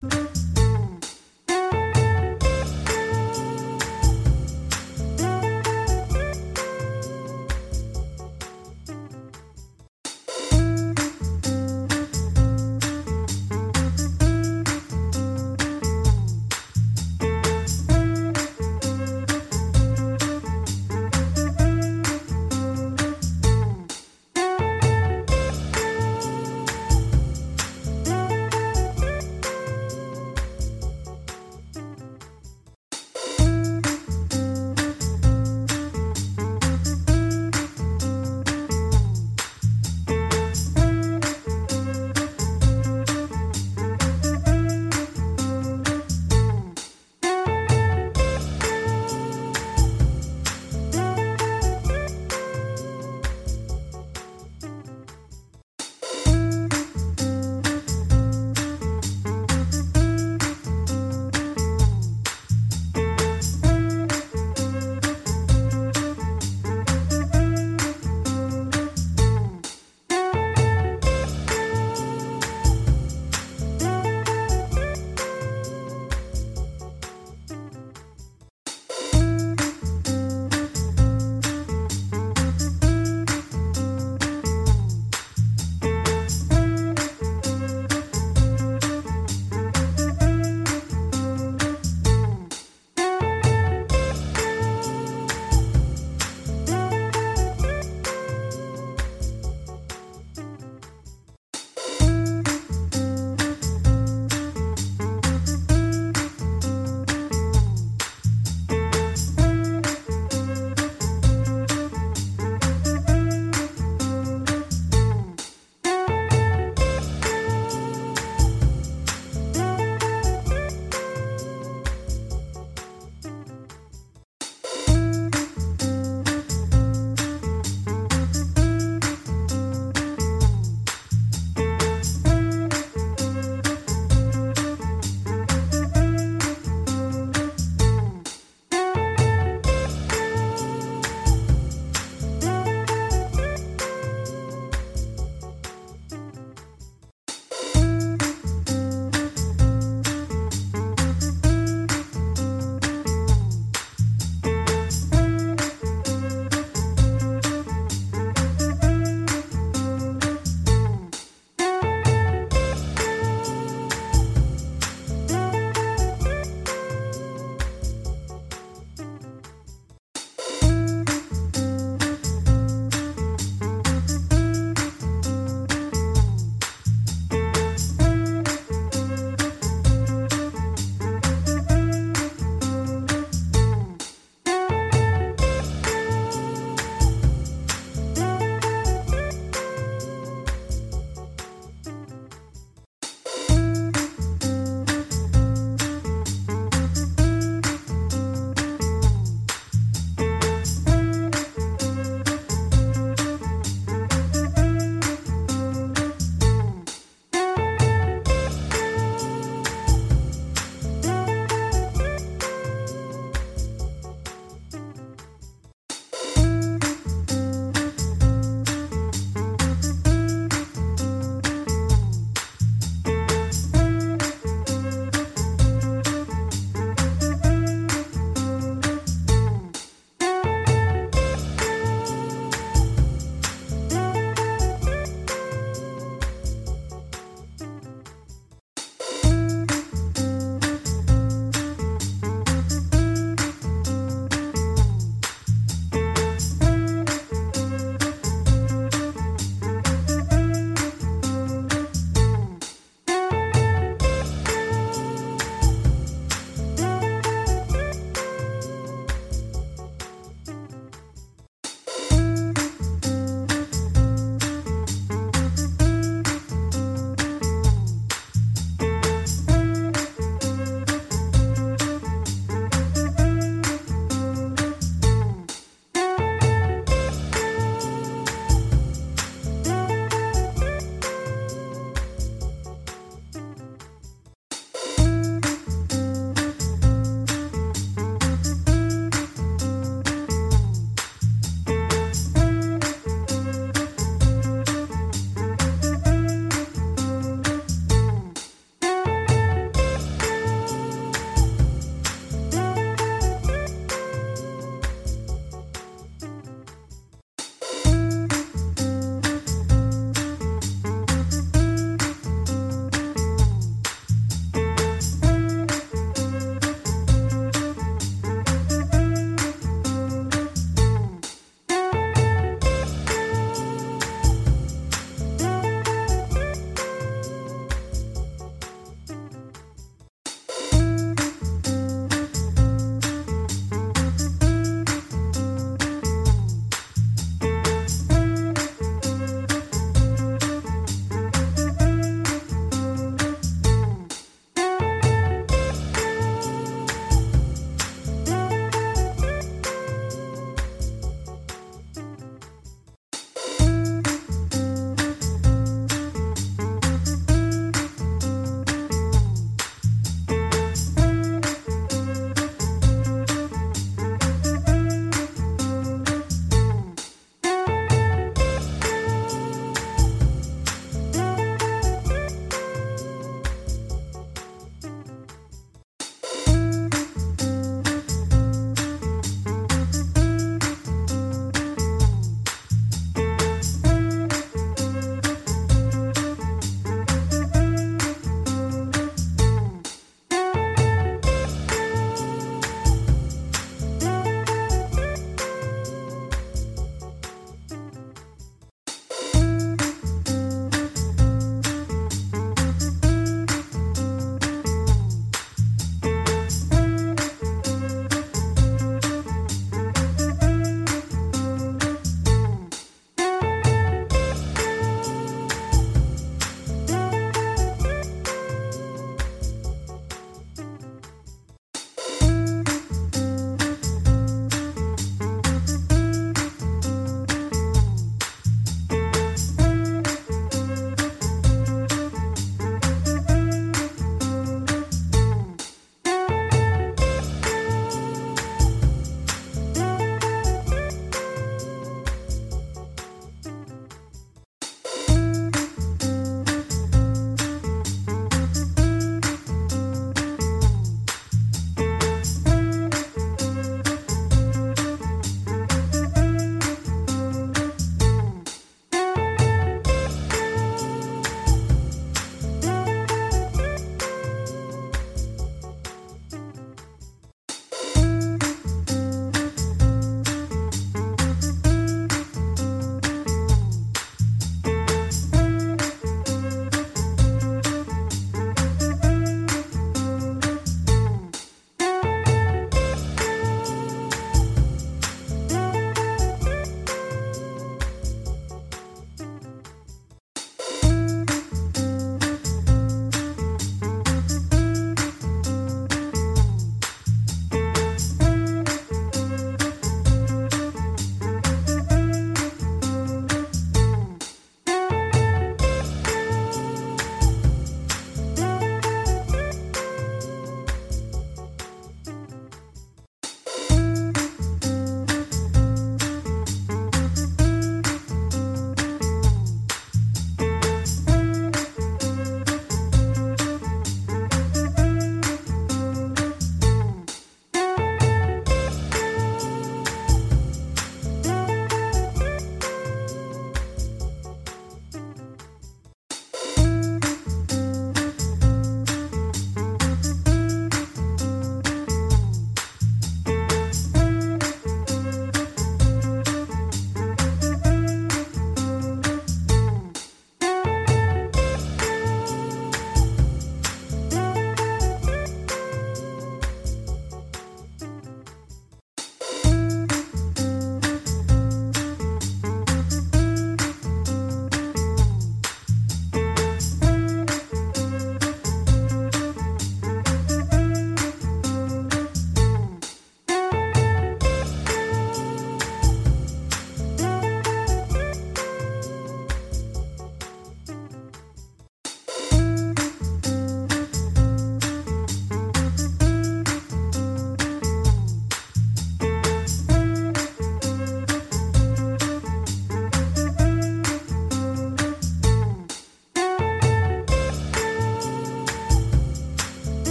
Thank you.